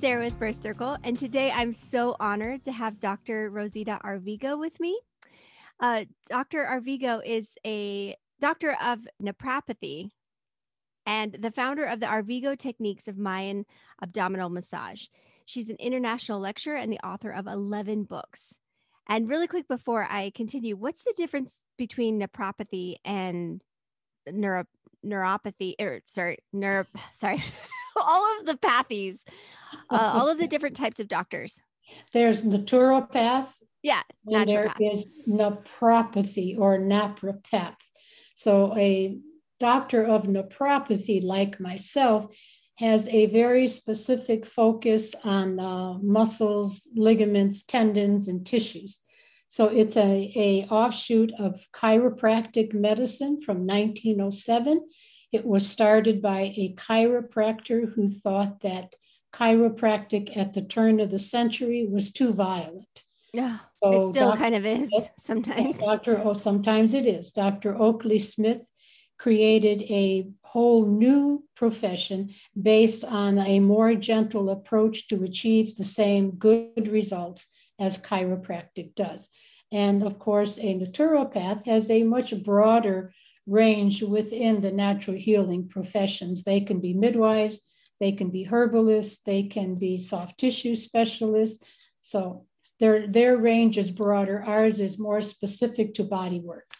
Sarah with Birth Circle, and today I'm so honored to have Dr. Rosita Arvigo with me. Uh, Dr. Arvigo is a doctor of naprapathy and the founder of the Arvigo Techniques of Mayan Abdominal Massage. She's an international lecturer and the author of 11 books. And really quick before I continue, what's the difference between naturopathy and neuro, neuropathy or sorry, neuro, sorry, all of the pathies, uh, all of the different types of doctors. There's naturopath. Yeah, and there is naprapathy or naprapath. So a doctor of naprapathy, like myself, has a very specific focus on uh, muscles, ligaments, tendons, and tissues. So it's a, a offshoot of chiropractic medicine from 1907 it was started by a chiropractor who thought that chiropractic at the turn of the century was too violent. Yeah, so it still Dr. kind of is sometimes. Dr. Oh, sometimes it is. Dr. Oakley Smith created a whole new profession based on a more gentle approach to achieve the same good results as chiropractic does. And of course, a naturopath has a much broader range within the natural healing professions. They can be midwives, they can be herbalists, they can be soft tissue specialists. So their, their range is broader. Ours is more specific to body work.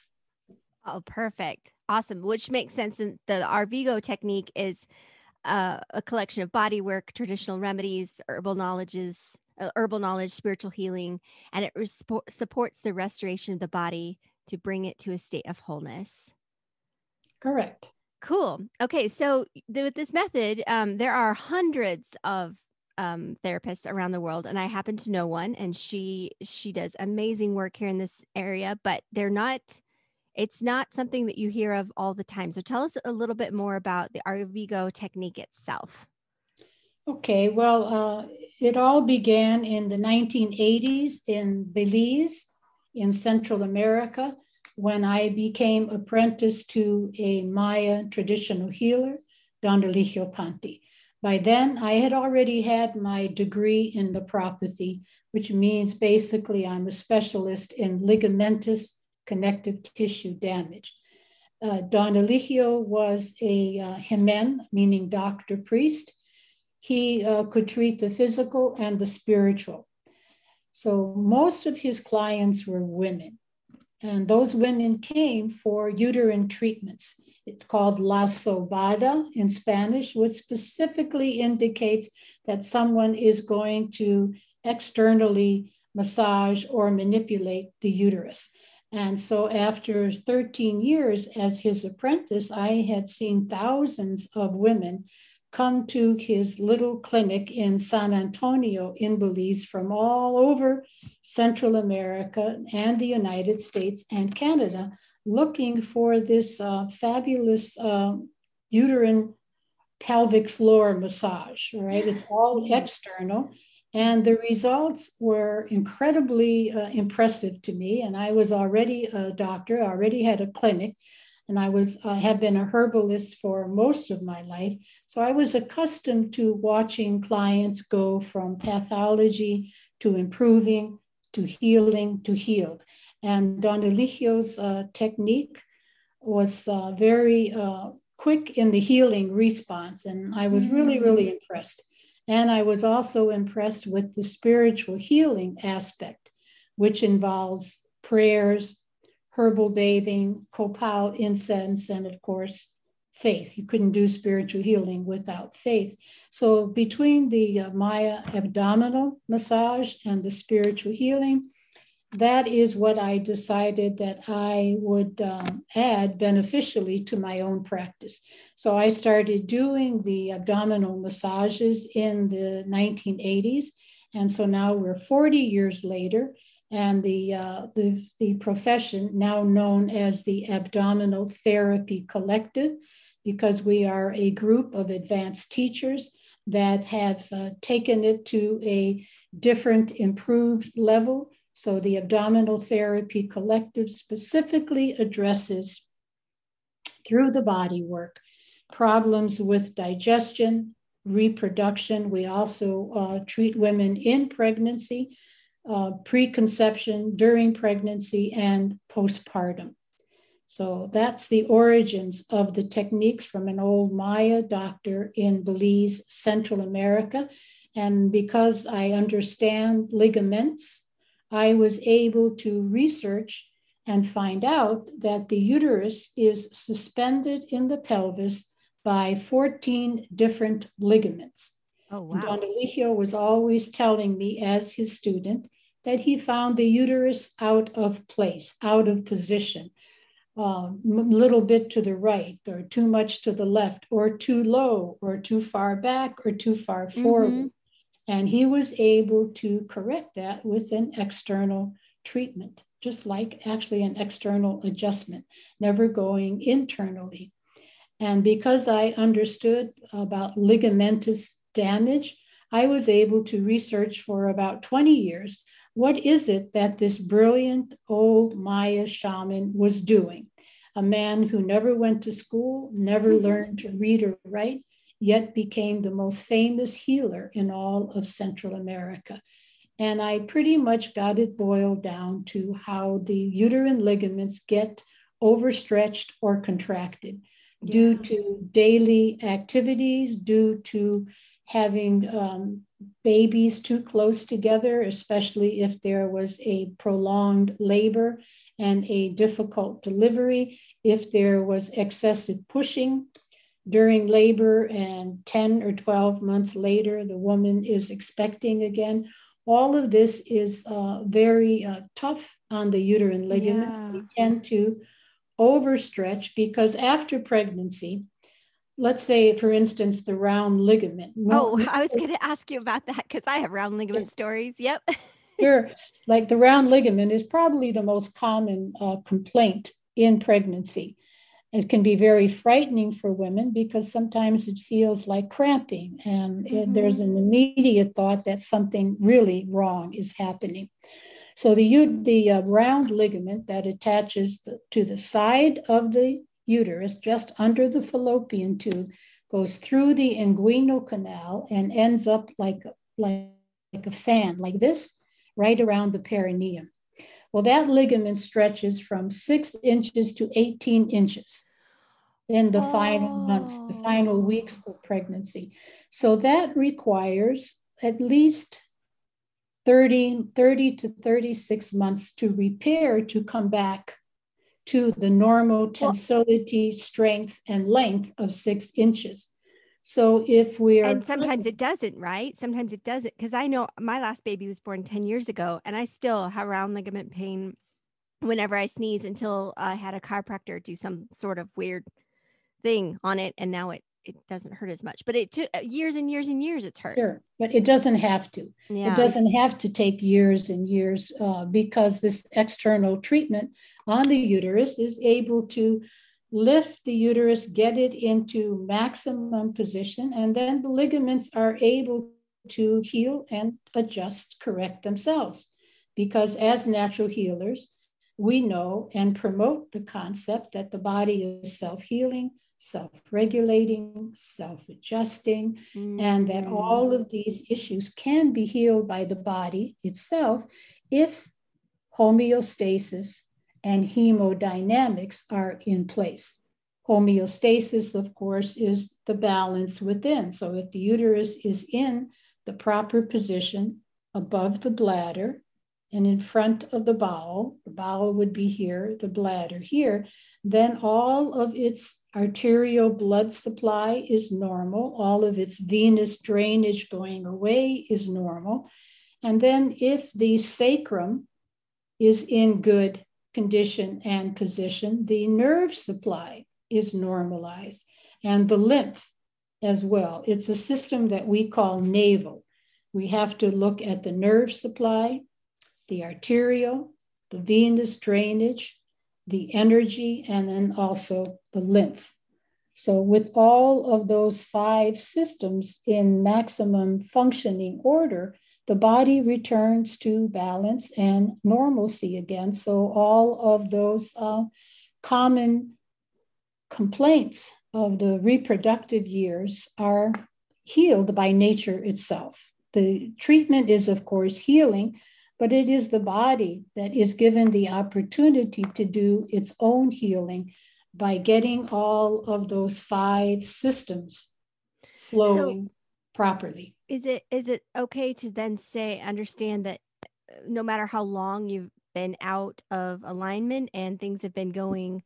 Oh, perfect. Awesome. Which makes sense. And the Arvigo technique is uh, a collection of body work, traditional remedies, herbal knowledges, uh, herbal knowledge, spiritual healing, and it supports the restoration of the body to bring it to a state of wholeness. Correct. Cool. Okay, so th- with this method, um, there are hundreds of um, therapists around the world, and I happen to know one, and she she does amazing work here in this area. But they're not. It's not something that you hear of all the time. So tell us a little bit more about the Arvigo technique itself. Okay, well, uh, it all began in the 1980s in Belize, in Central America when I became apprentice to a Maya traditional healer, Don Elijio Panti. By then, I had already had my degree in naprapathy, which means basically I'm a specialist in ligamentous connective tissue damage. Uh, Don Elijio was a uh, Hemen, meaning doctor priest. He uh, could treat the physical and the spiritual. So most of his clients were women. And those women came for uterine treatments. It's called la sobada in Spanish, which specifically indicates that someone is going to externally massage or manipulate the uterus. And so, after 13 years as his apprentice, I had seen thousands of women come to his little clinic in San Antonio in Belize from all over Central America and the United States and Canada looking for this uh, fabulous uh, uterine pelvic floor massage, right? It's all mm-hmm. external. And the results were incredibly uh, impressive to me. And I was already a doctor, already had a clinic and I was uh, have been a herbalist for most of my life. So I was accustomed to watching clients go from pathology to improving to healing to healed. And Don Elijio's uh, technique was uh, very uh, quick in the healing response, and I was really, really mm. impressed. And I was also impressed with the spiritual healing aspect, which involves prayers, herbal bathing, copal incense, and of course, faith. You couldn't do spiritual healing without faith. So, between the uh, Maya abdominal massage and the spiritual healing, that is what I decided that I would um, add beneficially to my own practice. So I started doing the abdominal massages in the 1980s. And so now we're 40 years later, and the, uh, the, the profession, now known as the Abdominal Therapy Collective, because we are a group of advanced teachers that have uh, taken it to a different, improved level so the Abdominal Therapy Collective specifically addresses through the body work problems with digestion, reproduction. We also uh, treat women in pregnancy, uh, preconception, during pregnancy, and postpartum. So that's the origins of the techniques from an old Maya doctor in Belize, Central America. And because I understand ligaments, I was able to research and find out that the uterus is suspended in the pelvis by 14 different ligaments. Oh, wow. Don Elijio was always telling me as his student that he found the uterus out of place, out of position, a uh, little bit to the right, or too much to the left, or too low, or too far back, or too far forward. Mm-hmm. And he was able to correct that with an external treatment, just like actually an external adjustment, never going internally. And because I understood about ligamentous damage, I was able to research for about 20 years what is it that this brilliant old Maya shaman was doing? A man who never went to school, never mm-hmm. learned to read or write, yet became the most famous healer in all of Central America. And I pretty much got it boiled down to how the uterine ligaments get overstretched or contracted yeah. due to daily activities, due to having um, babies too close together, especially if there was a prolonged labor and a difficult delivery, if there was excessive pushing during labor and 10 or 12 months later, the woman is expecting again. All of this is uh, very uh, tough on the uterine ligaments. Yeah. They tend to overstretch because after pregnancy, let's say, for instance, the round ligament. Oh, I was going to ask you about that because I have round ligament yeah. stories. Yep. sure. Like the round ligament is probably the most common uh, complaint in pregnancy. It can be very frightening for women because sometimes it feels like cramping, and mm-hmm. it, there's an immediate thought that something really wrong is happening. So the, the uh, round ligament that attaches the, to the side of the uterus, just under the fallopian tube, goes through the inguinal canal and ends up like, like, like a fan, like this, right around the perineum. Well, that ligament stretches from six inches to 18 inches in the oh. final months, the oh. final oh. weeks of pregnancy. So that requires at least 30, 30 to 36 months to repair to come back to the normal tensility, strength, and length of six inches. So if we are. And sometimes it doesn't, right? Sometimes it doesn't. Because I know my last baby was born 10 years ago and I still have round ligament pain whenever I sneeze until I had a chiropractor do some sort of weird thing on it. And now it, it doesn't hurt as much, but it took uh, years and years and years it's hurt. Sure, but it doesn't have to. Yeah. It doesn't have to take years and years uh, because this external treatment on the uterus is able to lift the uterus, get it into maximum position, and then the ligaments are able to heal and adjust, correct themselves. Because as natural healers, we know and promote the concept that the body is self healing, self regulating, self adjusting, mm. and that all of these issues can be healed by the body itself if homeostasis and hemodynamics are in place. Homeostasis, of course, is the balance within. So if the uterus is in the proper position above the bladder and in front of the bowel, the bowel would be here, the bladder here, then all of its arterial blood supply is normal, all of its venous drainage going away is normal. And then if the sacrum is in good condition and position, the nerve supply is normalized and the lymph as well. It's a system that we call navel. We have to look at the nerve supply, the arterial, the venous drainage, the energy, and then also the lymph. So, with all of those five systems in maximum functioning order, the body returns to balance and normalcy again. So, all of those uh, common complaints of the reproductive years are healed by nature itself. The treatment is, of course, healing, but it is the body that is given the opportunity to do its own healing by getting all of those five systems flowing so properly. Is it is it okay to then say understand that uh, no matter how long you've been out of alignment and things have been going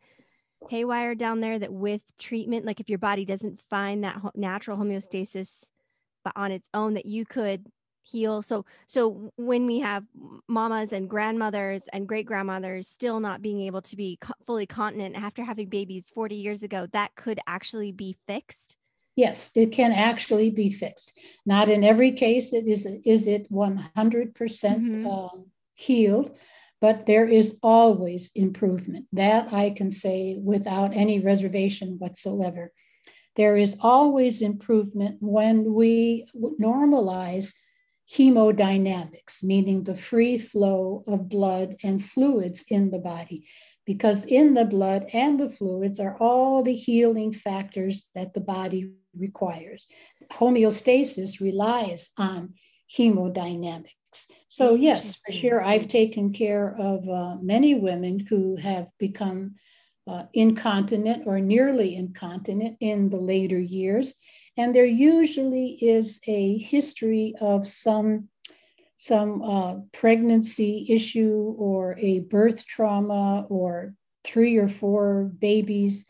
haywire down there that with treatment like if your body doesn't find that natural homeostasis but on its own that you could heal so so when we have mamas and grandmothers and great grandmothers still not being able to be co- fully continent after having babies 40 years ago that could actually be fixed yes it can actually be fixed not in every case it is is it 100% mm hmm um, healed but there is always improvement. That I can say without any reservation whatsoever. There is always improvement when we normalize hemodynamics, meaning the free flow of blood and fluids in the body, because in the blood and the fluids are all the healing factors that the body requires. Homeostasis relies on hemodynamics. So, yes, for sure, I've taken care of uh, many women who have become uh, incontinent or nearly incontinent in the later years. And there usually is a history of some, some uh, pregnancy issue or a birth trauma or three or four babies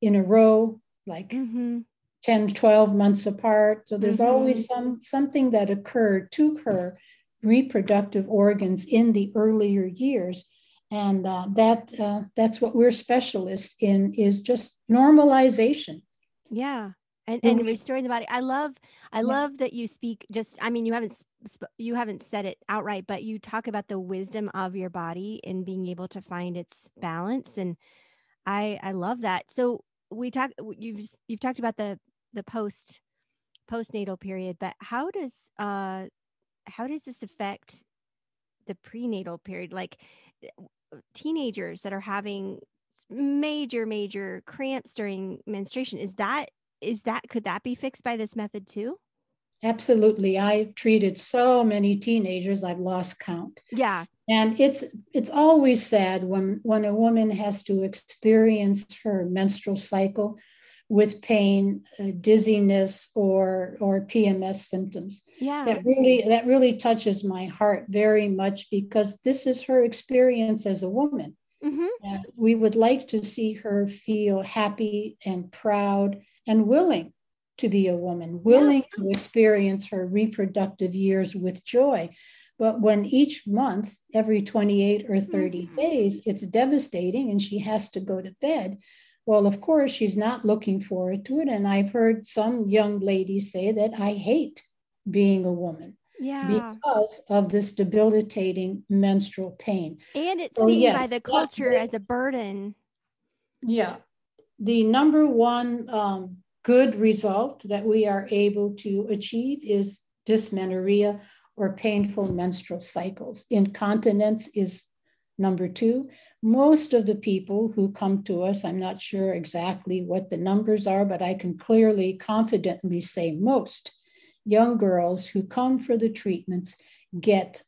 in a row, like mm-hmm. 10, 12 months apart. So there's mm-hmm. always some something that occurred to her reproductive organs in the earlier years. And uh, that uh, that's what we're specialists in is just normalization. Yeah. And, and restoring the body. I love, I yeah. love that you speak just, I mean, you haven't, you haven't said it outright, but you talk about the wisdom of your body and being able to find its balance. And I, I love that. So we talk, you've, you've talked about the, the post, postnatal period, but how does, uh, how does this affect the prenatal period? Like eh, teenagers that are having major, major cramps during menstruation. Is that is that could that be fixed by this method too? Absolutely. I've treated so many teenagers, I've lost count. Yeah. And it's it's always sad when when a woman has to experience her menstrual cycle with pain, uh, dizziness, or or PMS symptoms. Yeah, that really that really touches my heart very much because this is her experience as a woman. Mm-hmm. And we would like to see her feel happy and proud and willing to be a woman, willing yeah. to experience her reproductive years with joy. But when each month, every 28 or 30 mm-hmm. days, it's devastating and she has to go to bed, well, of course, she's not looking forward to it. And I've heard some young ladies say that I hate being a woman. Yeah. Because of this debilitating menstrual pain. And it's so, seen yes, by the culture as a burden. Yeah. The number one um, good result that we are able to achieve is dysmenorrhea or painful menstrual cycles. Incontinence is Number two, most of the people who come to us, I'm not sure exactly what the numbers are, but I can clearly, confidently say most young girls who come for the treatments get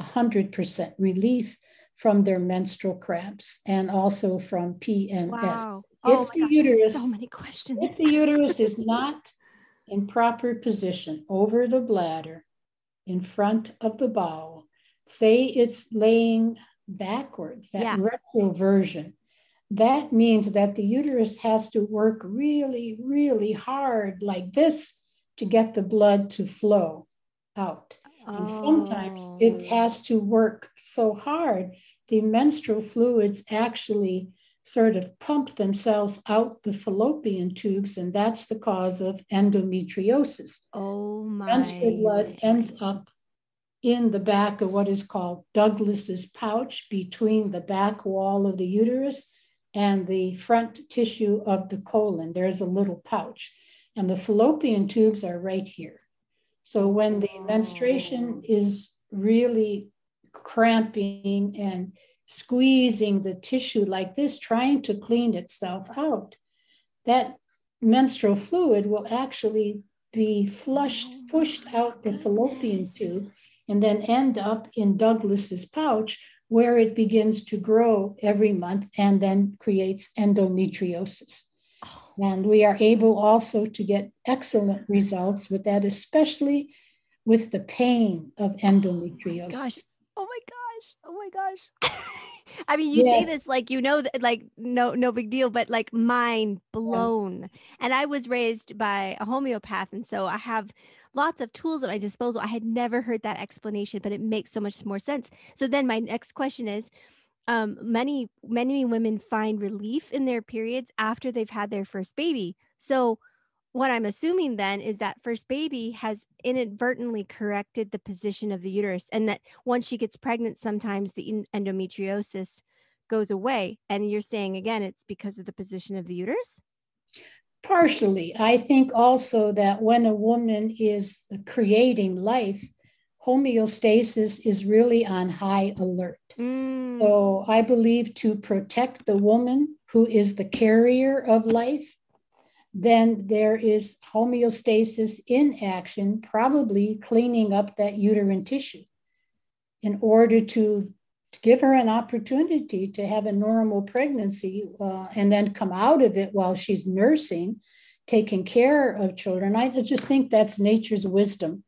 100% relief from their menstrual cramps and also from PMS. Wow. Oh if oh the gosh, uterus, so many questions. if the uterus is not in proper position over the bladder, in front of the bowel, say it's laying backwards, that yeah. retroversion. That means that the uterus has to work really, really hard like this to get the blood to flow out. And sometimes it Oh. has to work so hard, the menstrual fluids actually sort of pump themselves out the fallopian tubes, and that's the cause of endometriosis. Oh my. Menstrual blood ends up in the back of what is called Douglas's pouch between the back wall of the uterus and the front tissue of the colon. There's a little pouch, and the fallopian tubes are right here. So when the menstruation oh. is really cramping and squeezing the tissue like this, trying to clean itself out, that menstrual fluid will actually be flushed, Oh pushed out the fallopian tube, and then end up in Douglas's pouch, where it begins to grow every month and then creates endometriosis. Oh, And we are able also to get excellent results with that, especially with the pain of oh endometriosis. gosh. Oh my gosh. Oh my gosh. I mean, you Yes. say this like you know that like no no big deal, but like mind blown. And I was raised by a homeopath, and so I have lots of tools at my disposal. I had never heard that explanation, but it makes so much more sense. So then my next question is um many many women find relief in their periods after they've had their first baby. So what I'm assuming then is that first baby has inadvertently corrected the position of the uterus, and that once she gets pregnant, sometimes the endometriosis goes away. And you're saying again, it's because of the position of the uterus? Partially. I think also that when a woman is creating life, homeostasis is really on high alert. Mm, So I believe to protect the woman who is the carrier of life, then there is homeostasis in action, probably cleaning up that uterine tissue in order to, to give her an opportunity to have a normal pregnancy uh, and then come out of it while she's nursing, taking care of children. I just think that's nature's wisdom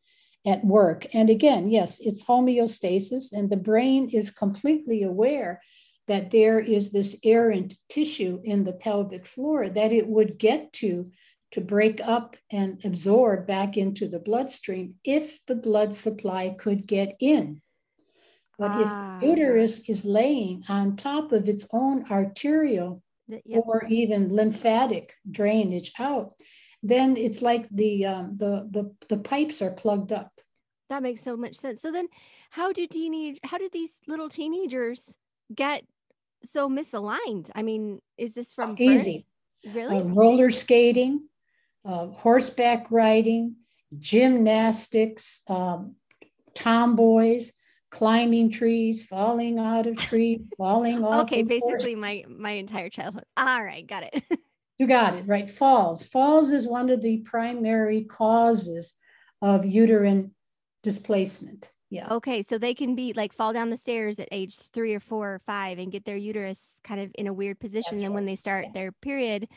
at work. And again, yes, it's homeostasis, and the brain is completely aware that there is this errant tissue in the pelvic floor that it would get to to break up and absorb back into the bloodstream if the blood supply could get in. But Ah. if the uterus is laying on top of its own arterial yep. or even lymphatic drainage out, then it's like the, um, the, the, the pipes are plugged up. That makes so much sense. So then how do teenage how do these little teenagers get so misaligned? I mean, is this from birth? Easy. Really? uh, roller skating, uh, horseback riding, gymnastics, um, tomboys, climbing trees, falling out of trees, falling off. okay, horse- basically my my entire childhood. All right, got it. You got it, right? Falls. Falls is one of the primary causes of uterine displacement. Yeah. okay, so they can be like fall down the stairs at age three or four or five and get their uterus kind of in a weird position. That's and when they start yeah. their period,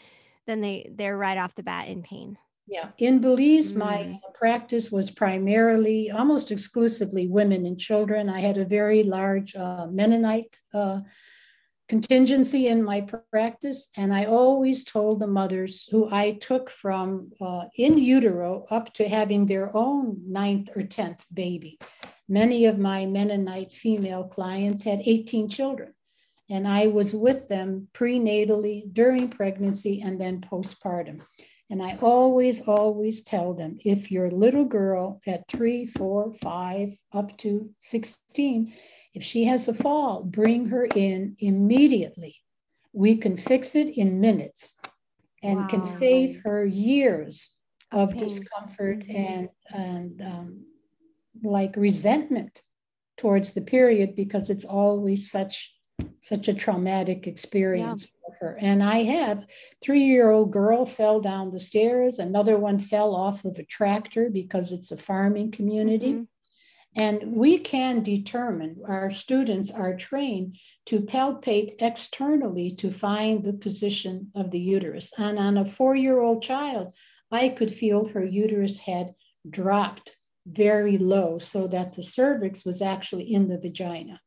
then they they're right off the bat in pain. Yeah, in Belize, Mm. my practice was primarily, almost exclusively women and children. I had a very large uh, Mennonite uh, contingency in my practice, and I always told the mothers who I took from uh, in utero up to having their own ninth or tenth baby. Many of my Mennonite female clients had 18 children, and I was with them prenatally, during pregnancy, and then postpartum. And I always, always tell them if your little girl at three, four, five, up to 16, if she has a fall, bring her in immediately. We can fix it in minutes and can save her years Of pain. discomfort Mhm. and, and um, like resentment towards the period because it's always such such a traumatic experience for her. And I have three-year-old girl fell down the stairs, another one fell off of a tractor because it's a farming community. Mhm. And we can determine, our students are trained to palpate externally to find the position of the uterus. And on a four year old child, I could feel her uterus had dropped very low so that the cervix was actually in the vagina.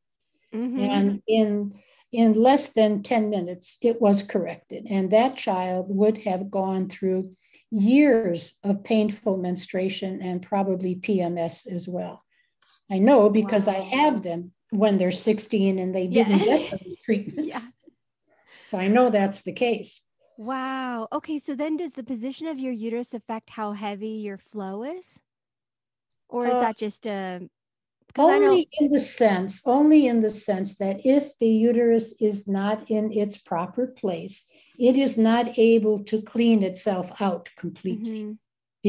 Mhm. And in in less than 10 minutes, it was corrected. And that child would have gone through years of painful menstruation and probably PMS as well. I know because wow. I have them when they're 16 and they didn't yeah. get those treatments. yeah. So I know that's the case. Wow. Okay. So then does the position of your uterus affect how heavy your flow is? Or is uh, that just a only in the sense, only in the sense that if the uterus is not in its proper place, it is not able to clean itself out completely. Mm-hmm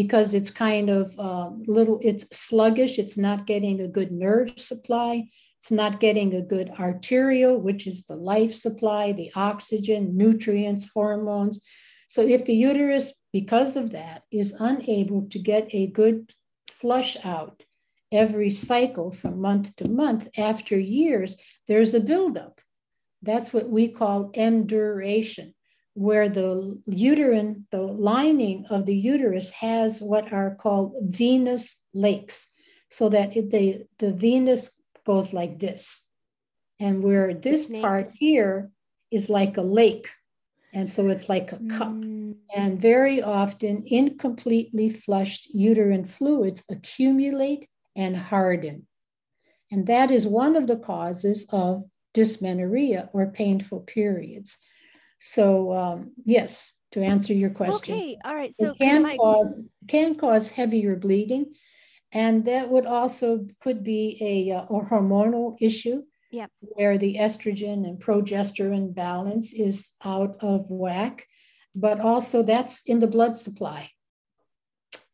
because it's kind of uh, little it's sluggish it's not getting a good nerve supply it's not getting a good arterial, which is the life supply, the oxygen, nutrients, hormones. So if the uterus, because of that, is unable to get a good flush out every cycle from month to month, after years, there's a buildup. That's what we call induration, where the uterine, the lining of the uterus has what are called venous lakes, so that it, the, the venous goes like this. And where this part here is like a lake. And so it's like a cup. Mm. And very often, incompletely flushed uterine fluids accumulate and harden. And that is one of the causes of dysmenorrhea or painful periods. So, um, yes, to answer your question. Okay, all right. So it can I... cause can cause heavier bleeding, and that would also could be a, uh, a hormonal issue yep. where the estrogen and progesterone balance is out of whack, but also that's in the blood supply.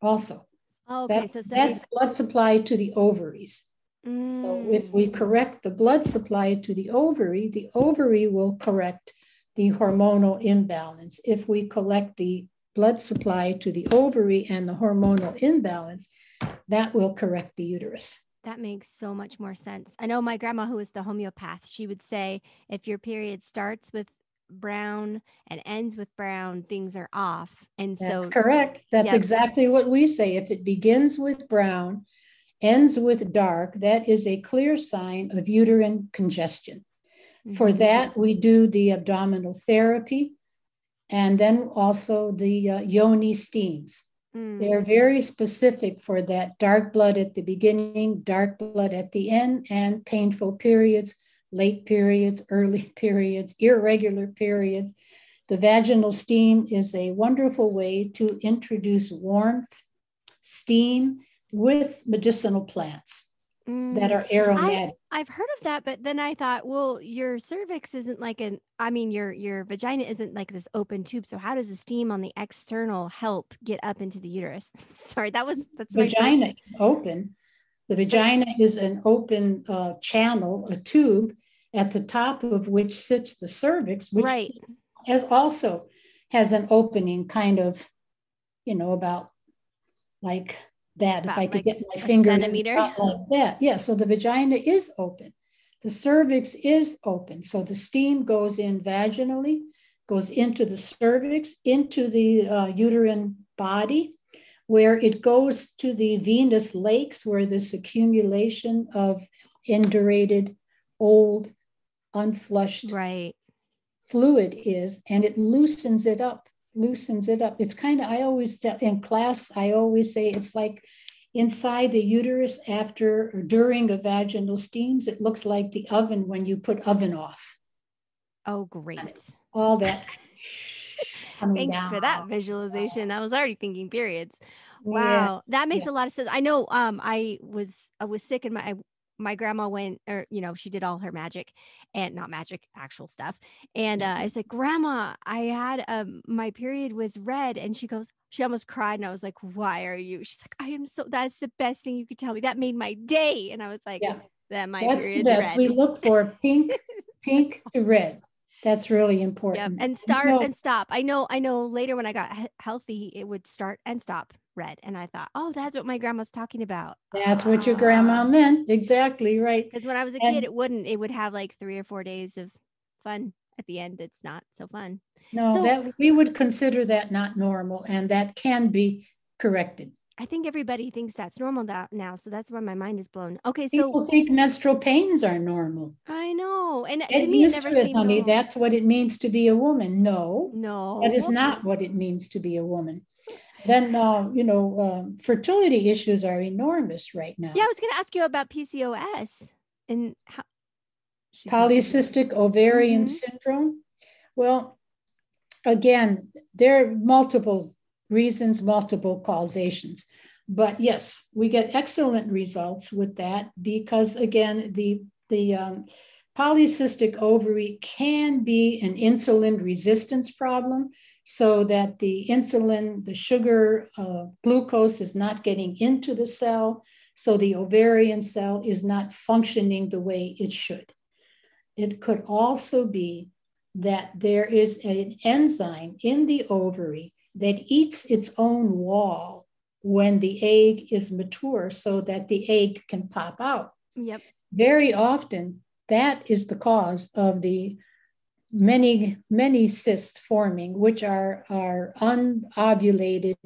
Also, oh, okay. that, so that's blood supply to the ovaries. Mm. So if we correct the blood supply to the ovary, the ovary will correct the hormonal imbalance. If we collect the blood supply to the ovary and the hormonal imbalance, that will correct the uterus. That makes so much more sense. I know my grandma, who was the homeopath, she would say if your period starts with brown and ends with brown, things are off. And so That's so, correct. That's yep. exactly what we say. If it begins with brown, ends with dark, that is a clear sign of uterine congestion. Mm-hmm. For that, we do the abdominal therapy and then also the uh, yoni steams. Mm. They're very specific for that dark blood at the beginning, dark blood at the end, and painful periods, late periods, early periods, irregular periods. The vaginal steam is a wonderful way to introduce warmth, steam with medicinal plants mm. that are aromatic. I, have heard of that, but then I thought, well, your cervix isn't like an, I mean, your your vagina isn't like this open tube. So how does the steam on the external help get up into the uterus? Sorry, that was that's vagina is open. The vagina is an open uh, channel, a tube, at the top of which sits the cervix, which right. has also has an opening, kind of, you know, about like that. About if I could like get my finger centimeter. like that. Yeah. So the vagina is open. The cervix is open. So the steam goes in vaginally, goes into the cervix, into the uh, uterine body, where it goes to the venous lakes, where this accumulation of indurated, old, unflushed right. fluid is, and it loosens it up loosens it up. It's kind of, I always tell in class, I always say it's like inside the uterus after or during a vaginal steams, it looks like the oven when you put oven off. Oh, great. All that. Thanks down. for that visualization. I was already thinking periods. Wow, yeah. that makes yeah. a lot of sense. I know um I was I was sick and my I my grandma went or you know she did all her magic and not magic actual stuff and uh, i said grandma i had um my period was red and she goes she almost cried and i was like why are you? She's like i am so that's the best thing you could tell me. That made my day and i was like yeah. that my that's period's the best. red. We look for pink pink to red. That's really important. yep. and start you know, and stop. I know i know later when i got he- healthy it would start and stop red. And I thought, oh, that's what my grandma's talking about. That's what your grandma ah. meant. Exactly right. Because when I was a and, kid, it wouldn't. It would have like three or four days of fun. At the end, it's not so fun. No, so, that we would consider that not normal, and that can be corrected. I think everybody thinks that's normal now, so that's why my mind is blown. Okay, so people think menstrual pains are normal. I know, and Get to me, used it to it, honey. Normal. That's what it means to be a woman. No, no, that is not what it means to be a woman then uh, you know um, fertility issues are enormous right now Yeah, I was going to ask you about PCOS and how. polycystic ovarian Mhm. syndrome well again there are multiple reasons multiple causations but yes we get excellent results with that because again the the um, polycystic ovary can be an insulin resistance problem so that the insulin the sugar uh, glucose is not getting into the cell so the ovarian cell is not functioning the way it should it could also be that there is an enzyme in the ovary that eats its own wall when the egg is mature so that the egg can pop out. Yep. Very often, that is the cause of the many, many cysts forming, which are, are unovulated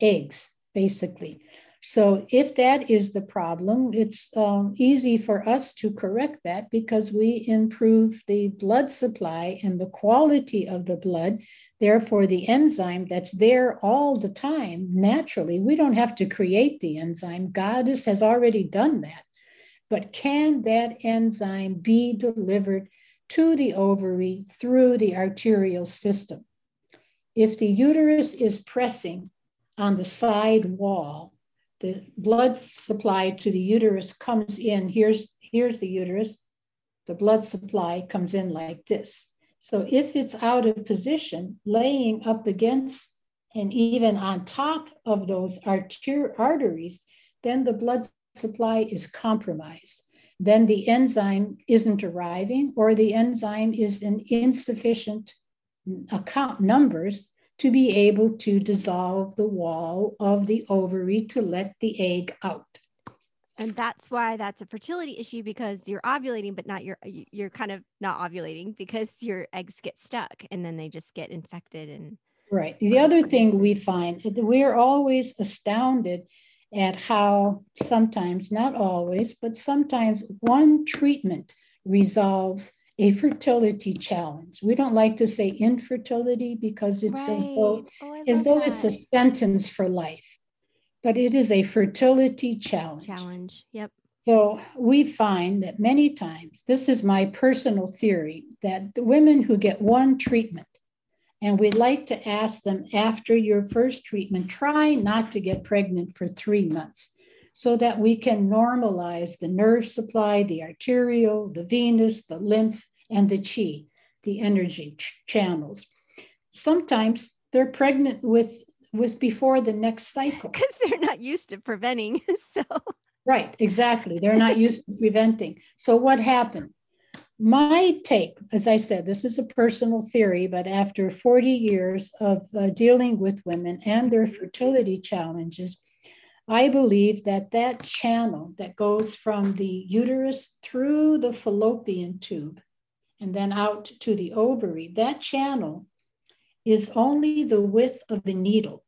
eggs, basically. So, if that is the problem, it's um, easy for us to correct that because we improve the blood supply and the quality of the blood. Therefore, the enzyme that's there all the time naturally, we don't have to create the enzyme. Goddess has already done that. But can that enzyme be delivered to the ovary through the arterial system? If the uterus is pressing on the side wall, the blood supply to the uterus comes in. Here's, here's the uterus. The blood supply comes in like this. So if it's out of position, laying up against and even on top of those arter- arteries, then the blood supply is compromised. Then the enzyme isn't arriving, or the enzyme is in insufficient account numbers to be able to dissolve the wall of the ovary to let the egg out. And that's why that's a fertility issue because you're ovulating, but not you're you're kind of not ovulating because your eggs get stuck and then they just get infected and Right. The other thing we find that we're always astounded at how sometimes, not always, but sometimes one treatment resolves a fertility challenge. We don't like to say infertility because it's as though Oh, as though it's a sentence for life, but it is a fertility challenge. challenge. Yep. So we find that many times, this is my personal theory, that the women who get one treatment, and we'd like to ask them after your first treatment, try not to get pregnant for three months so that we can normalize the nerve supply, the arterial, the venous, the lymph, and the chi, the energy ch- channels. Sometimes they're pregnant with, with before the next cycle. Because they're not used to preventing. so Right, exactly. They're not used to preventing. So what happened? My take, as I said, this is a personal theory, but after 40 years of uh, dealing with women and their fertility challenges, I believe that that channel that goes from the uterus through the fallopian tube and then out to the ovary, that channel is only the width of a needle.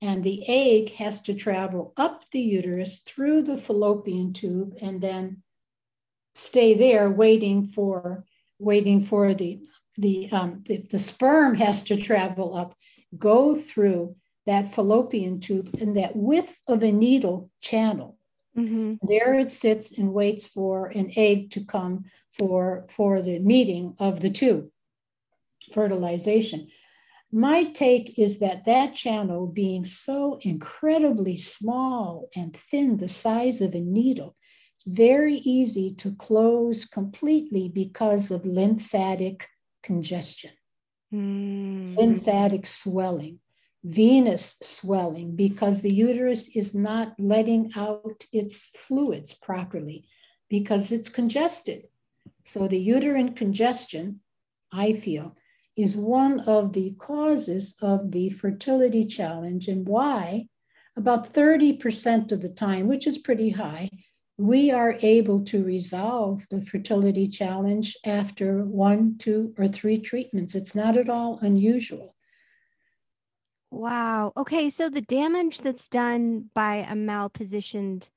And the egg has to travel up the uterus through the fallopian tube and then stay there waiting for waiting for the the um the, the sperm has to travel up go through that fallopian tube in that width of a needle channel. Mhm. there it sits and waits for an egg to come for for the meeting of the two. Fertilization. My take is that that channel being so incredibly small and thin the size of a needle very easy to close completely because of lymphatic congestion Mm. lymphatic swelling, venous swelling, because the uterus is not letting out its fluids properly because it's congested. So, the uterine congestion, I feel, is one of the causes of the fertility challenge and why about 30% of the time, which is pretty high, we are able to resolve the fertility challenge after one, two, or three treatments. It's not at all unusual. Wow. Okay. So the damage that's done by a malpositioned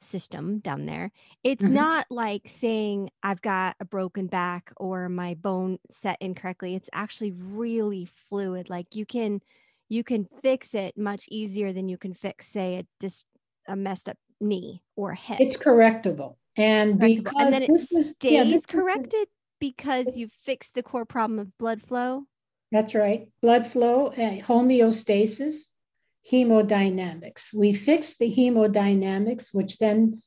system down there, it's Mhm. not like saying I've got a broken back or my bone set incorrectly. It's actually really fluid. Like you can you can fix it much easier than you can fix, say, a dis- a messed up knee or hip. It's correctable. And correctable. because and then it this is, stays yeah, this corrected because you fixed the core problem of blood flow. That's right. Blood flow, uh, homeostasis, hemodynamics. We fix the hemodynamics, which then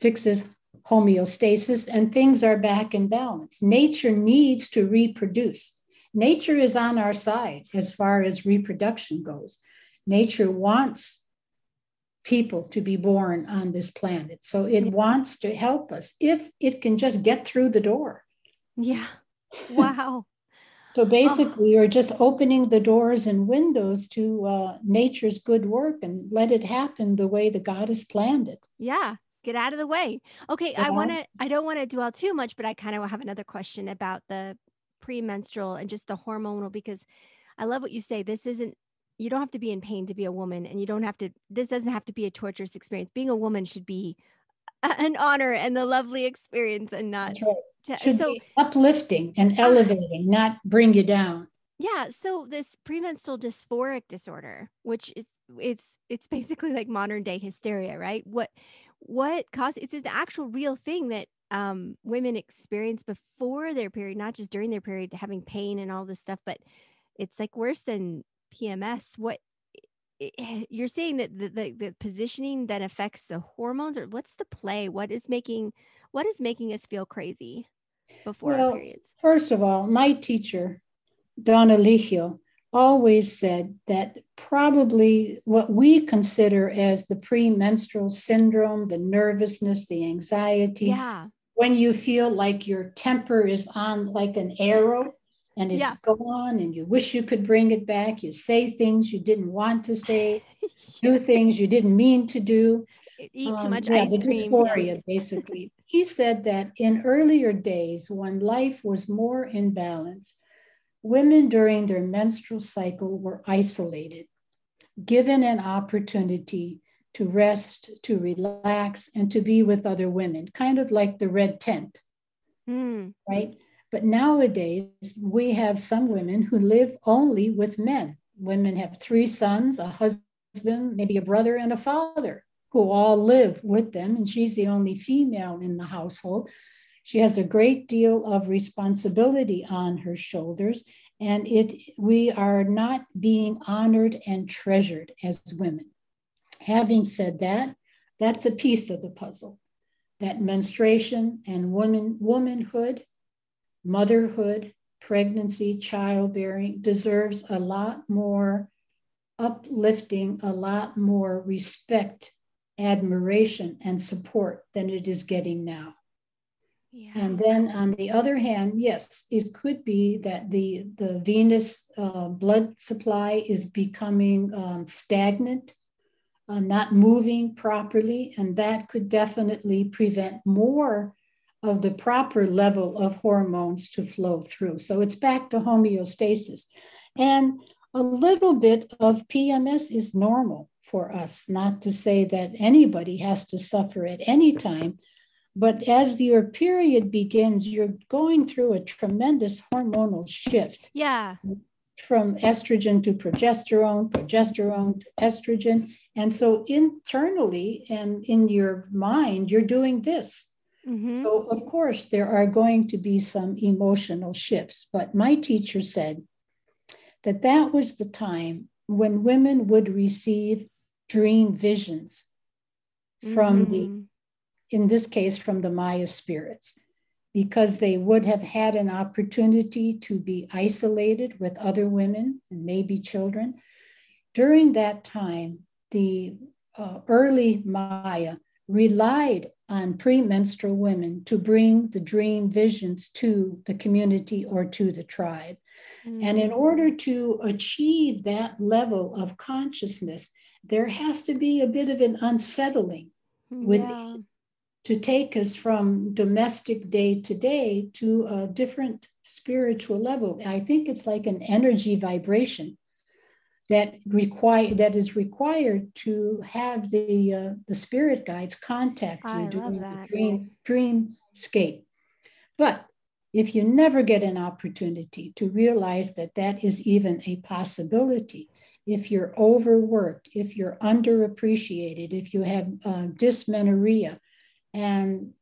fixes homeostasis, and things are back in balance. Nature needs to reproduce. Nature is on our side as far as reproduction goes. Nature wants people to be born on this planet. So it wants to help us if it can just get through the door. Yeah. Wow. so basically, oh. you're just opening the doors and windows to uh, nature's good work and let it happen the way the God has planned it. Yeah. Get out of the way. Okay. I want to, I don't want to dwell too much, but I kind of have another question about the premenstrual and just the hormonal because I love what you say. This isn't you don't have to be in pain to be a woman and you don't have to this doesn't have to be a torturous experience. Being a woman should be an honor and a lovely experience and not right. to, should so, be uplifting and elevating uh, not bring you down. Yeah so this premenstrual dysphoric disorder which is it's it's basically like modern day hysteria right? What what causes it's an actual real thing that um, women experience before their period not just during their period having pain and all this stuff but it's like worse than PMS, what eh, eh, you're saying that the, the, the positioning that affects the hormones or what's the play? What is making what is making us feel crazy before well, periods? First of all, my teacher, Don Elijio, always said that probably what we consider as the premenstrual syndrome, the nervousness, the anxiety, yeah. when you feel like your temper is on like an arrow, and it's yeah. gone and you wish you could bring it back. You say things you didn't want to say, do things you didn't mean to do. Eat um, too much yeah, ice the cream. dysphoria, basically. he said that in earlier days, when life was more in balance, women during their menstrual cycle were isolated, given an opportunity to rest, to relax, and to be with other women, kind of like the red tent, mm. right? But nowadays, we have some women who live only with men. Women have three sons, a husband, maybe a brother, and a father who all live with them. And she's the only female in the household. She has a great deal of responsibility on her shoulders. And it we are not being honored and treasured as women. Having said that, that's a piece of the puzzle. That menstruation and woman, womanhood motherhood, pregnancy, childbearing deserves a lot more uplifting, a lot more respect, admiration, and support than it is getting now. Yeah. And then on the other hand, yes, it could be that the, the venous uh, blood supply is becoming um, stagnant, uh, not moving properly, and that could definitely prevent more of the proper level of hormones to flow through. So it's back to homeostasis. And a little bit of PMS is normal for us, not to say that anybody has to suffer at any time. But as your period begins, you're going through a tremendous hormonal shift. Yeah. From estrogen to progesterone, progesterone to estrogen. And so internally and in your mind, you're doing this Mm-hmm. So, of course, there are going to be some emotional shifts. But my teacher said that that was the time when women would receive dream visions from mm-hmm. the, in this case, from the Maya spirits, because they would have had an opportunity to be isolated with other women and maybe children. During that time, the uh, early Maya relied on premenstrual women to bring the dream visions to the community or to the tribe. Mm-hmm. And in order to achieve that level of consciousness, there has to be a bit of an unsettling with yeah. to take us from domestic day to day to a different spiritual level. I think it's like an energy vibration that require that is required to have the uh, the spirit guides contact you I during the dream dreamscape. But if you never get an opportunity to realize that that is even a possibility, if you're overworked, if you're underappreciated, if you have uh, dysmenorrhea, and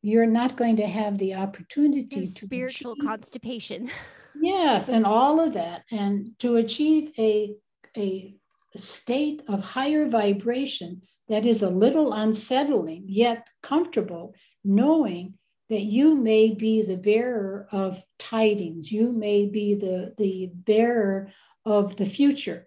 you're not going to have the opportunity and to spiritual achieve, constipation. Yes, and all of that, and to achieve a a state of higher vibration that is a little unsettling yet comfortable, knowing that you may be the bearer of tidings, you may be the the bearer of the future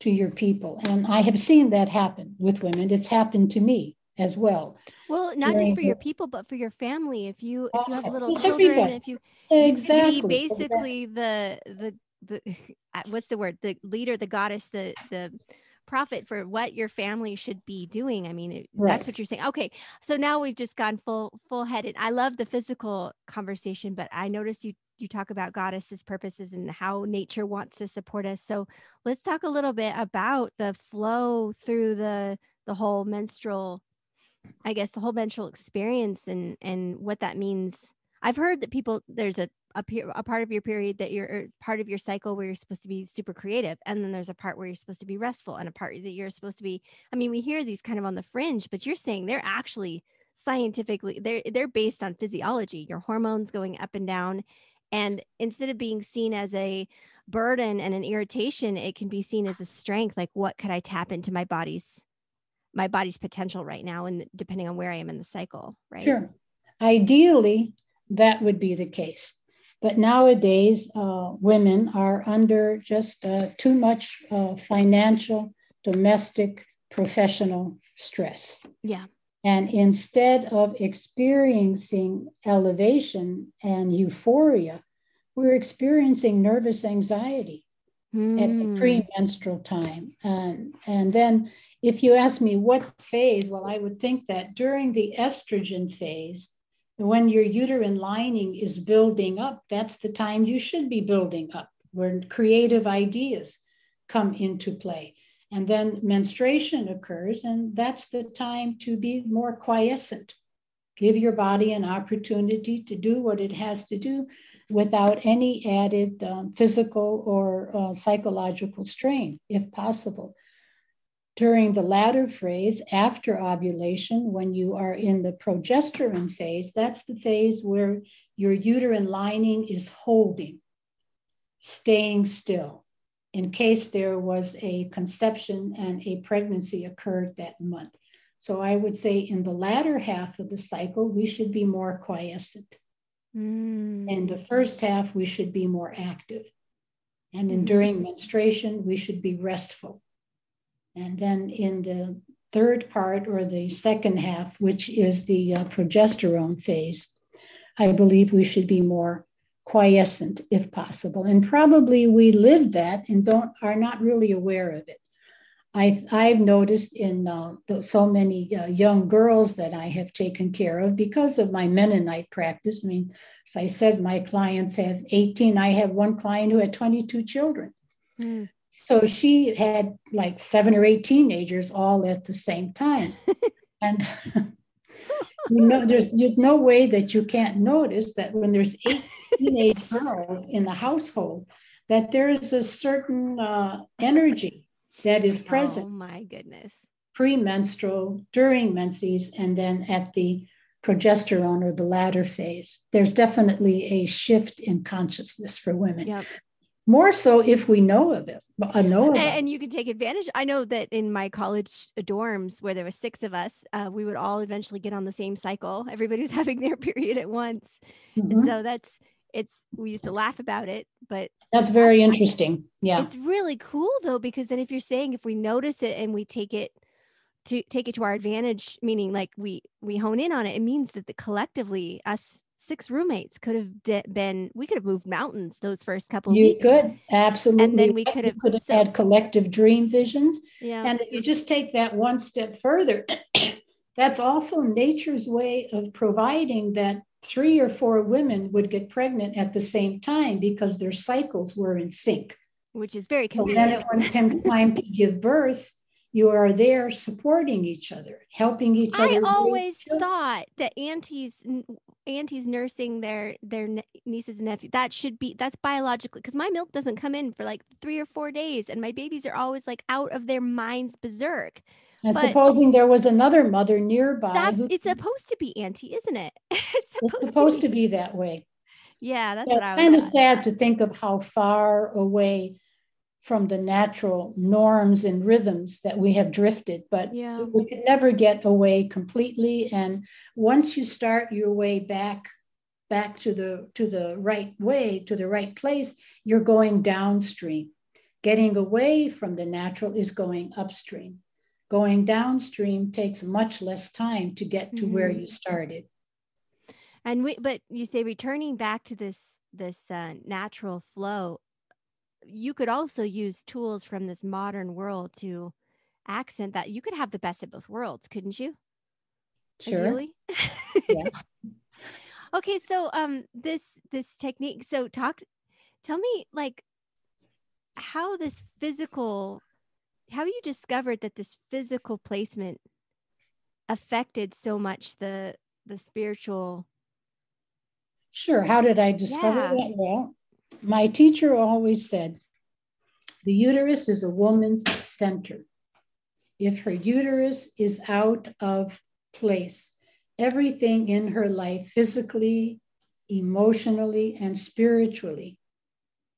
to your people. And I have seen that happen with women. It's happened to me as well. Well, not just for your people, but for your family. If you if you have little children, if you exactly be basically the the the uh, what's the word the leader, the goddess, the the prophet for what your family should be doing. I mean, it, Right. that's what you're saying. Okay, so now we've just gone full full headed. I love the physical conversation, but I notice you you talk about goddesses purposes and how nature wants to support us. So let's talk a little bit about the flow through the the whole menstrual I guess the whole menstrual experience and and what that means. I've heard that people there's a a, a part of your period that you're part of your cycle where you're supposed to be super creative and then there's a part where you're supposed to be restful and a part that you're supposed to be I mean we hear these kind of on the fringe but you're saying they're actually scientifically they're they're based on physiology your hormones going up and down and instead of being seen as a burden and an irritation it can be seen as a strength like what could I tap into my body's my body's potential right now and depending on where I am in the cycle, right? Sure. Ideally, that would be the case. But nowadays, uh, women are under just uh, too much uh, financial, domestic, professional stress. Yeah. And instead of experiencing elevation and euphoria, we're experiencing nervous anxiety at the Mm. premenstrual time. And, and then if you ask me what phase, well, I would think that during the estrogen phase, when your uterine lining is building up, that's the time you should be building up, where creative ideas come into play. And then menstruation occurs, and that's the time to be more quiescent. Give your body an opportunity to do what it has to do without any added um, physical or uh, psychological strain, if possible. During the latter phase, after ovulation, when you are in the progesterone phase, that's the phase where your uterine lining is holding, staying still, in case there was a conception and a pregnancy occurred that month. So I would say in the latter half of the cycle, we should be more quiescent. Mm. In the first half, we should be more active. And in Mhm. during menstruation, we should be restful. And then in the third part or the second half, which is the uh, progesterone phase, I believe we should be more quiescent if possible. And probably we live that and don't are not really aware of it. I, I've noticed in uh, the, so many uh, young girls that I have taken care of because of my Mennonite practice. I mean, as I said, my clients have 18. I have one client who had 22 children. Mm. So she had like seven or eight teenagers all at the same time. and you know, there's, there's no way that you can't notice that when there's eight teenage girls in the household, that there is a certain uh, energy that is present Oh my goodness. premenstrual, during menses, and then at the progesterone or the latter phase. There's definitely a shift in consciousness for women. Yep. More so if we know of it, uh, know And, and you can take advantage. I know that in my college dorms, where there were six of us, uh, we would all eventually get on the same cycle. Everybody was having their period at once. And Mhm. so that's it's. We used to laugh about it, but That's very interesting. Yeah. It's really cool though, because then if you're saying if we notice it and we take it to take it to our advantage, meaning like we we hone in on it, it means that the collectively us six roommates could have de- been we could have moved mountains those first couple of You weeks. could absolutely. And then we could have- could have so- had collective dream visions. Yeah. And if you just take that one step further, that's also nature's way of providing that three or four women would get pregnant at the same time because their cycles were in sync. which is very So then when time to give birth, you are there supporting each other, helping each other. I always thought that aunties aunties nursing their their nieces and nephews that should be that's biologically because my milk doesn't come in for like three or four days, and my babies are always like out of their minds berserk. And but supposing there was another mother nearby, that's, who, it's supposed to be auntie, isn't it? it's supposed, it's supposed to, be. to, be. that way. Yeah, that's it's kind of sad to think of how far away from the natural norms and rhythms that we have drifted, but yeah. we could never get away completely. And once you start your way back, back to the to the right way, to the right place, you're going downstream. Getting away from the natural is going upstream. Going downstream takes much less time to get to mm-hmm. where you started. And we, but you say returning back to this this uh, natural flow you could also use tools from this modern world to accent that you could have the best of both worlds couldn't you sure yeah. okay so um this this technique so talk tell me like how this physical how you discovered that this physical placement affected so much the the spiritual sure how did i discover yeah. that well my teacher always said the uterus is a woman's center. If her uterus is out of place, everything in her life, physically, emotionally, and spiritually,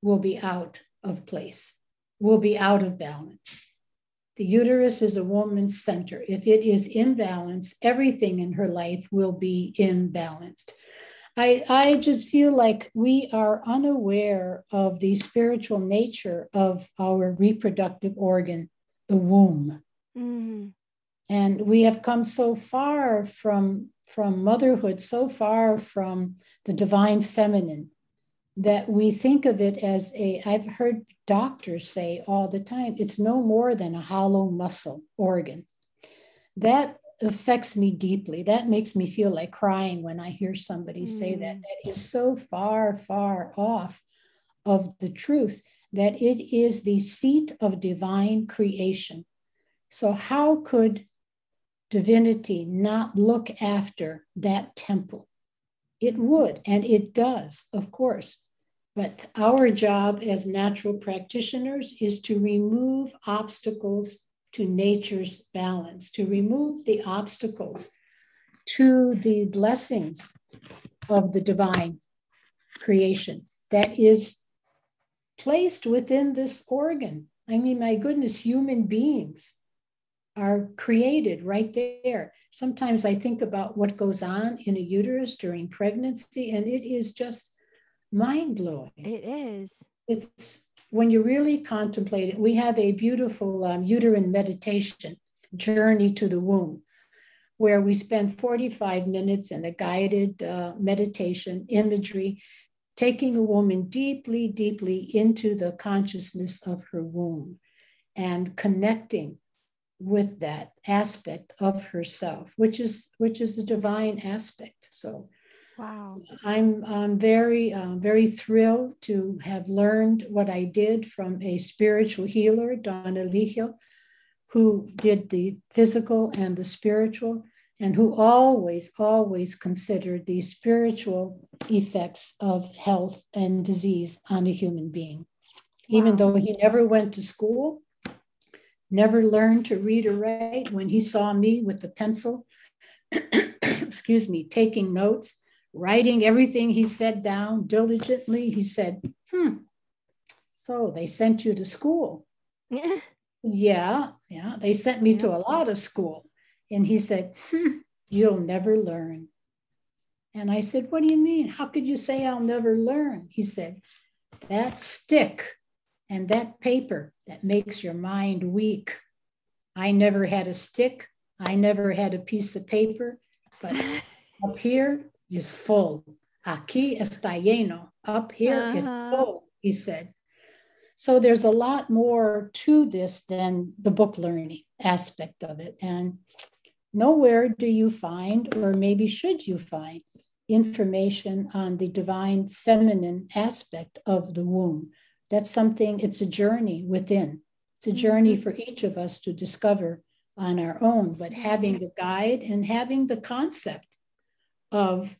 will be out of place, will be out of balance. The uterus is a woman's center. If it is imbalanced, everything in her life will be imbalanced. I, I just feel like we are unaware of the spiritual nature of our reproductive organ, the womb. Mm-hmm. And we have come so far from, from motherhood, so far from the divine feminine, that we think of it as a, I've heard doctors say all the time, it's no more than a hollow muscle organ. That affects me deeply. That makes me feel like crying when I hear somebody mm. say that. Mm. That is so far, far off of the truth that it is the seat of divine creation. So, how could divinity not look after that temple? It would, and it does, of course. But our job as natural practitioners is to remove obstacles to nature's balance, to remove the obstacles to the blessings of the divine creation that is placed within this organ. I mean, my goodness, human beings are created right there. Sometimes I think about what goes on in a uterus during pregnancy, and it is just mind blowing. It is. It's when you really contemplate it, we have a beautiful um, uterine meditation, Journey to the Womb, where we spend 45 minutes in a guided uh, meditation imagery, taking a woman deeply, deeply into the consciousness of her womb and connecting with that aspect of herself, which is which is the divine aspect. So Wow. I'm, I'm very, uh, very thrilled to have learned what I did from a spiritual healer, Don Elijio, who did the physical and the spiritual, and who always, always considered the spiritual effects of health and disease on a human being. Wow. Even though he never went to school, never learned to read or write, when he saw me with the pencil, excuse me, taking notes, writing everything he said down diligently. He said, Hmm, so they sent you to school. Yeah. Yeah, yeah. They sent me yeah. to a lot of school. And he said, hmm, You'll never learn. And I said, What do you mean? How could you say I'll never learn? He said, That stick and that paper that makes your mind weak. I never had a stick. I never had a piece of paper, but up here, is full. Aquí está lleno. Up here uh-huh. is full, he said. So there's a lot more to this than the book learning aspect of it. And nowhere do you find, or maybe should you find, information on the divine feminine aspect of the womb. That's something, it's a journey within. It's a journey mm-hmm. for each of us to discover on our own, but having the guide and having the concept of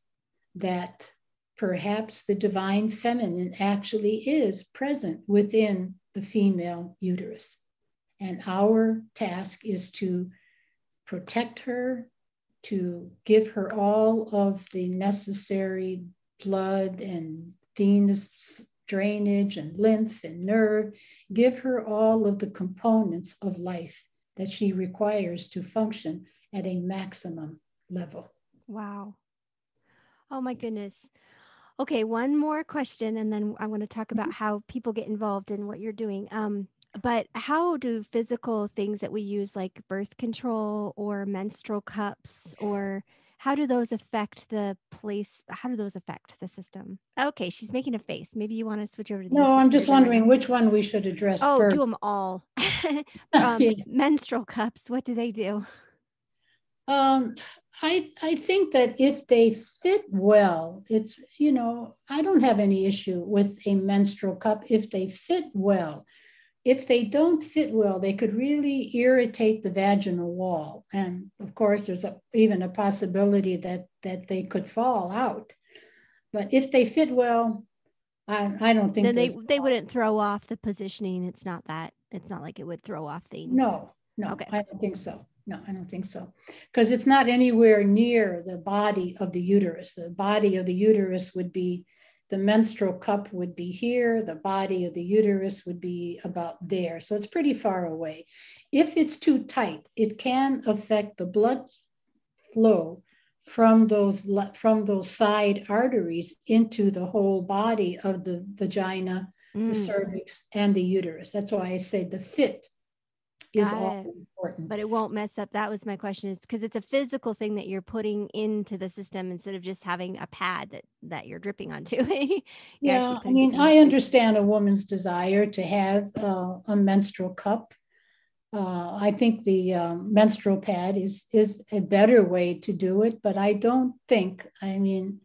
that perhaps the divine feminine actually is present within the female uterus. And our task is to protect her, to give her all of the necessary blood and venous drainage and lymph and nerve, give her all of the components of life that she requires to function at a maximum level. Wow. Oh my goodness. Okay, one more question, and then I want to talk about mm-hmm. how people get involved in what you're doing. Um, but how do physical things that we use, like birth control or menstrual cups, or how do those affect the place? How do those affect the system? Okay, she's making a face. Maybe you want to switch over to. The. No, I'm just wondering which one we should address. Oh, first. do them all. um, yeah. Menstrual cups. What do they do? Um, I I think that if they fit well, it's you know I don't have any issue with a menstrual cup if they fit well if they don't fit well, they could really irritate the vaginal wall. And of course, there's a, even a possibility that, that they could fall out. But if they fit well, I, I don't think they they wouldn't throw off the positioning. It's not that it's not like it would throw off things. No, no, okay. I don't think so. No, I don't think so. Because it's not anywhere near the body of the uterus. The body of the uterus would be the menstrual cup would be here, the body of the uterus would be about there. So it's pretty far away. If it's too tight, it can affect the blood flow from those from those side arteries into the whole body of the vagina, mm. the cervix, and the uterus. That's why I say the fit is all important. But it won't mess up. That was my question. It's because it's a physical thing that you're putting into the system instead of just having a pad that that you're dripping onto. you're yeah, I mean, I understand a woman's desire to have uh, a menstrual cup. Uh, I think the um, menstrual pad is is a better way to do it, but I don't think. I mean,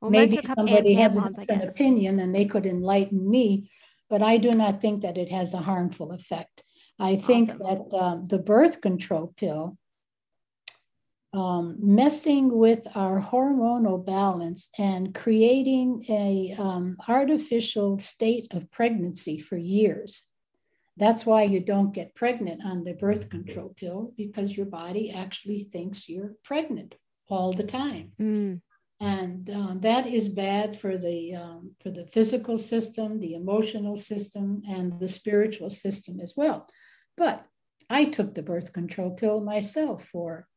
well, maybe somebody has a different opinion, and they could enlighten me. But I do not think that it has a harmful effect. I think awesome. that um, the birth control pill, um, messing with our hormonal balance and creating a um, artificial state of pregnancy for years. That's why you don't get pregnant on the birth control pill because your body actually thinks you're pregnant all the time. Mm. And uh, that is bad for the um, for the physical system, the emotional system, and the spiritual system as well. But I took the birth control pill myself for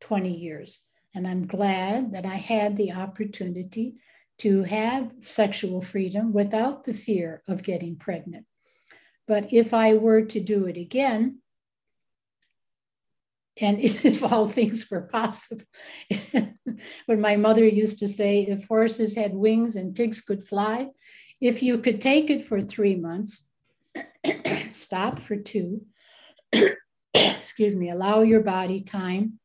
20 years. And I'm glad that I had the opportunity to have sexual freedom without the fear of getting pregnant. But if I were to do it again, and if all things were possible, when my mother used to say, if horses had wings and pigs could fly, if you could take it for three months, stop for two, excuse me, allow your body time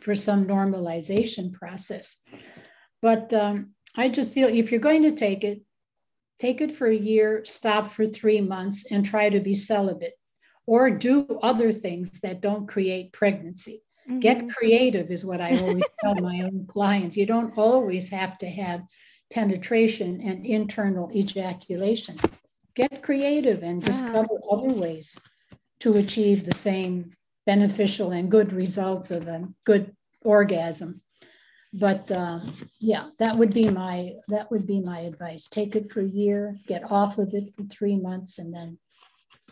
for some normalization process. But um, I just feel if you're going to take it, take it for a year, stop for three months, and try to be celibate or do other things that don't create pregnancy. Mm-hmm. Get creative, is what I always tell my own clients. You don't always have to have penetration and internal ejaculation. Get creative and discover other ways to achieve the same beneficial and good results of a good orgasm. But uh, yeah, that would be my that would be my advice. Take it for a year, get off of it for three months, and then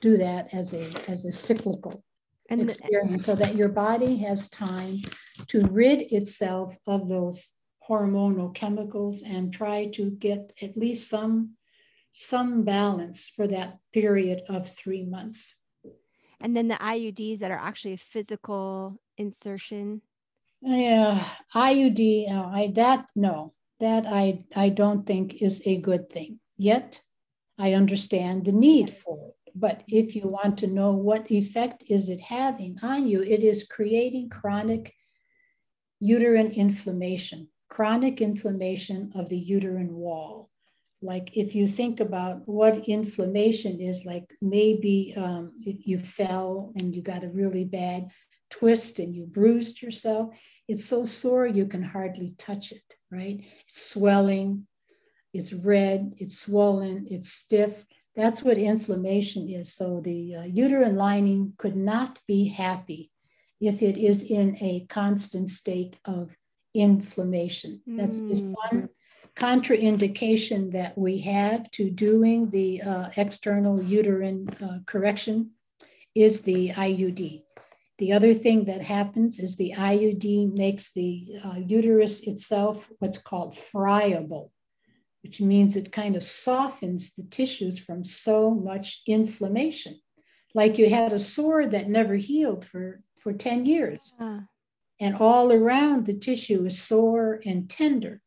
do that as a as a cyclical and experience, so that your body has time to rid itself of those hormonal chemicals and try to get at least some some balance for that period of three months and then the IUDs that are actually a physical insertion. Yeah, IUD, uh, I that no, that I I don't think is a good thing. Yet, I understand the need for it. But if you want to know what effect is it having on you, it is creating chronic uterine inflammation, chronic inflammation of the uterine wall like if you think about what inflammation is like maybe um, if you fell and you got a really bad twist and you bruised yourself it's so sore you can hardly touch it right? It's swelling it's red it's swollen it's stiff. That's what inflammation is. So the uh, uterine lining could not be happy if it is in a constant state of inflammation. That's mm. one contraindication that we have to doing the uh, external uterine uh, correction is the IUD. The other thing that happens is the IUD makes the uh, uterus itself what's called friable, which means it kind of softens the tissues from so much inflammation. Like you had a sore that never healed for, for 10 years. Uh. And all around the tissue is sore and tender.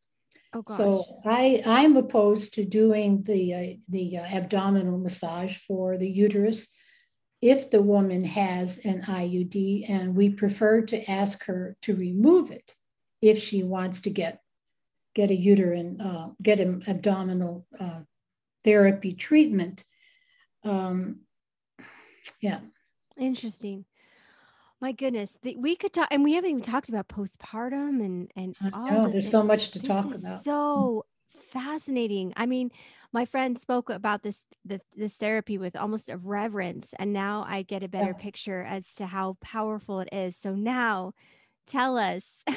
Oh, so I I'm opposed to doing the uh, the uh, abdominal massage for the uterus if the woman has an IUD, and we prefer to ask her to remove it if she wants to get get a uterine uh, get an abdominal uh, therapy treatment. Um, yeah. Interesting my goodness, the, we could talk, and we haven't even talked about postpartum and and all. The, there's so much to talk about. So fascinating. I mean, my friend spoke about this the, this therapy with almost a reverence, and now I get a better yeah. picture as to how powerful it is. So now, tell us.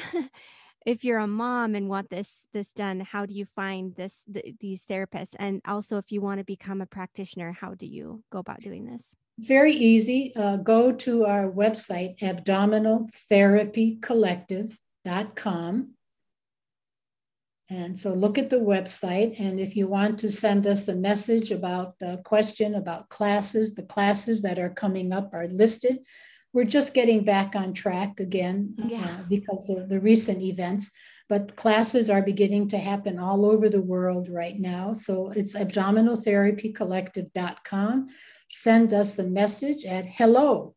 if you're a mom and want this this done how do you find this the, these therapists and also if you want to become a practitioner how do you go about doing this very easy. Uh, go to our website, abdominaltherapycollective.com. And so look at the website. And if you want to send us a message about the question about classes, the classes that are coming up are listed. We're just getting back on track again uh, yeah. uh, because of the recent events. But classes are beginning to happen all over the world right now. So it's abdominaltherapycollective.com send us a message at hello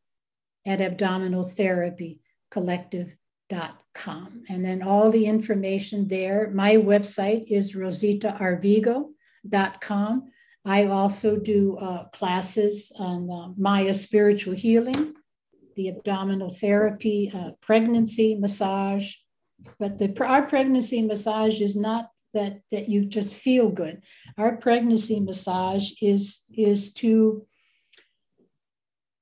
at abdominaltherapycollective.com. And then all the information there. My website is rositaarvigo.com. I also do uh, classes on uh, Maya spiritual healing, the abdominal therapy, uh, pregnancy massage. But the, our pregnancy massage is not that, that you just feel good. Our pregnancy massage is, is to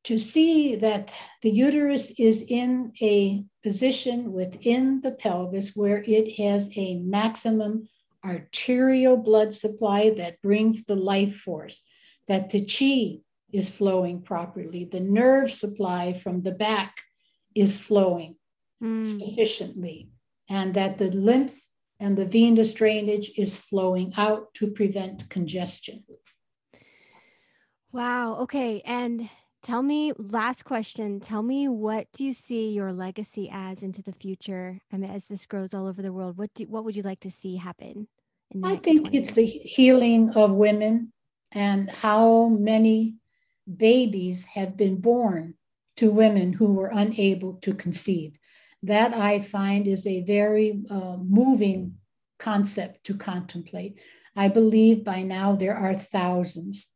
to see that the uterus is in a position within the pelvis where it has a maximum arterial blood supply that brings the life force, that the chi is flowing properly, the nerve supply from the back is flowing mm. sufficiently, and that the lymph and the venous drainage is flowing out to prevent congestion. Wow. Okay. And Tell me, last question. Tell me, what do you see your legacy as into the future? I mean, as this grows all over the world, what do what would you like to see happen? I think it's the healing of women and how many babies have been born to women who were unable to conceive. That I find is a very uh, moving concept to contemplate. I believe by now there are thousands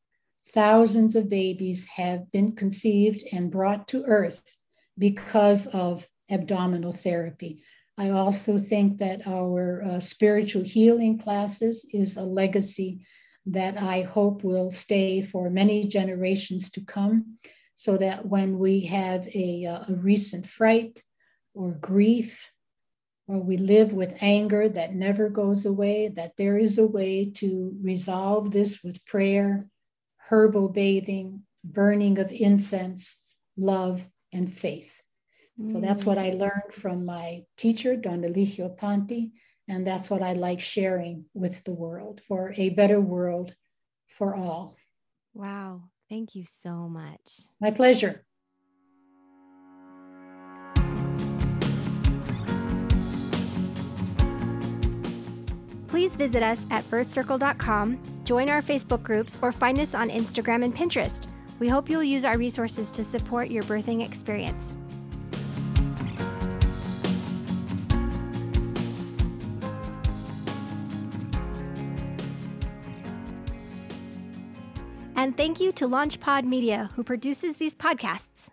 thousands of babies have been conceived and brought to earth because of abdominal therapy. I also think that our uh, spiritual healing classes is a legacy that I hope will stay for many generations to come, so that when we have a, uh, a recent fright or grief, or we live with anger that never goes away, that there is a way to resolve this with prayer herbal bathing, burning of incense, love, and faith. Mm. So that's what I mm. learned from my teacher, Don Elijio Panti, and that's what I like sharing with the world for a better world for all. Wow. Thank you so much. My pleasure. Please visit us at birthcircle.com, join our Facebook groups, or find us on Instagram and Pinterest. We hope you'll use our resources to support your birthing experience. And thank you to LaunchPod Media, who produces these podcasts.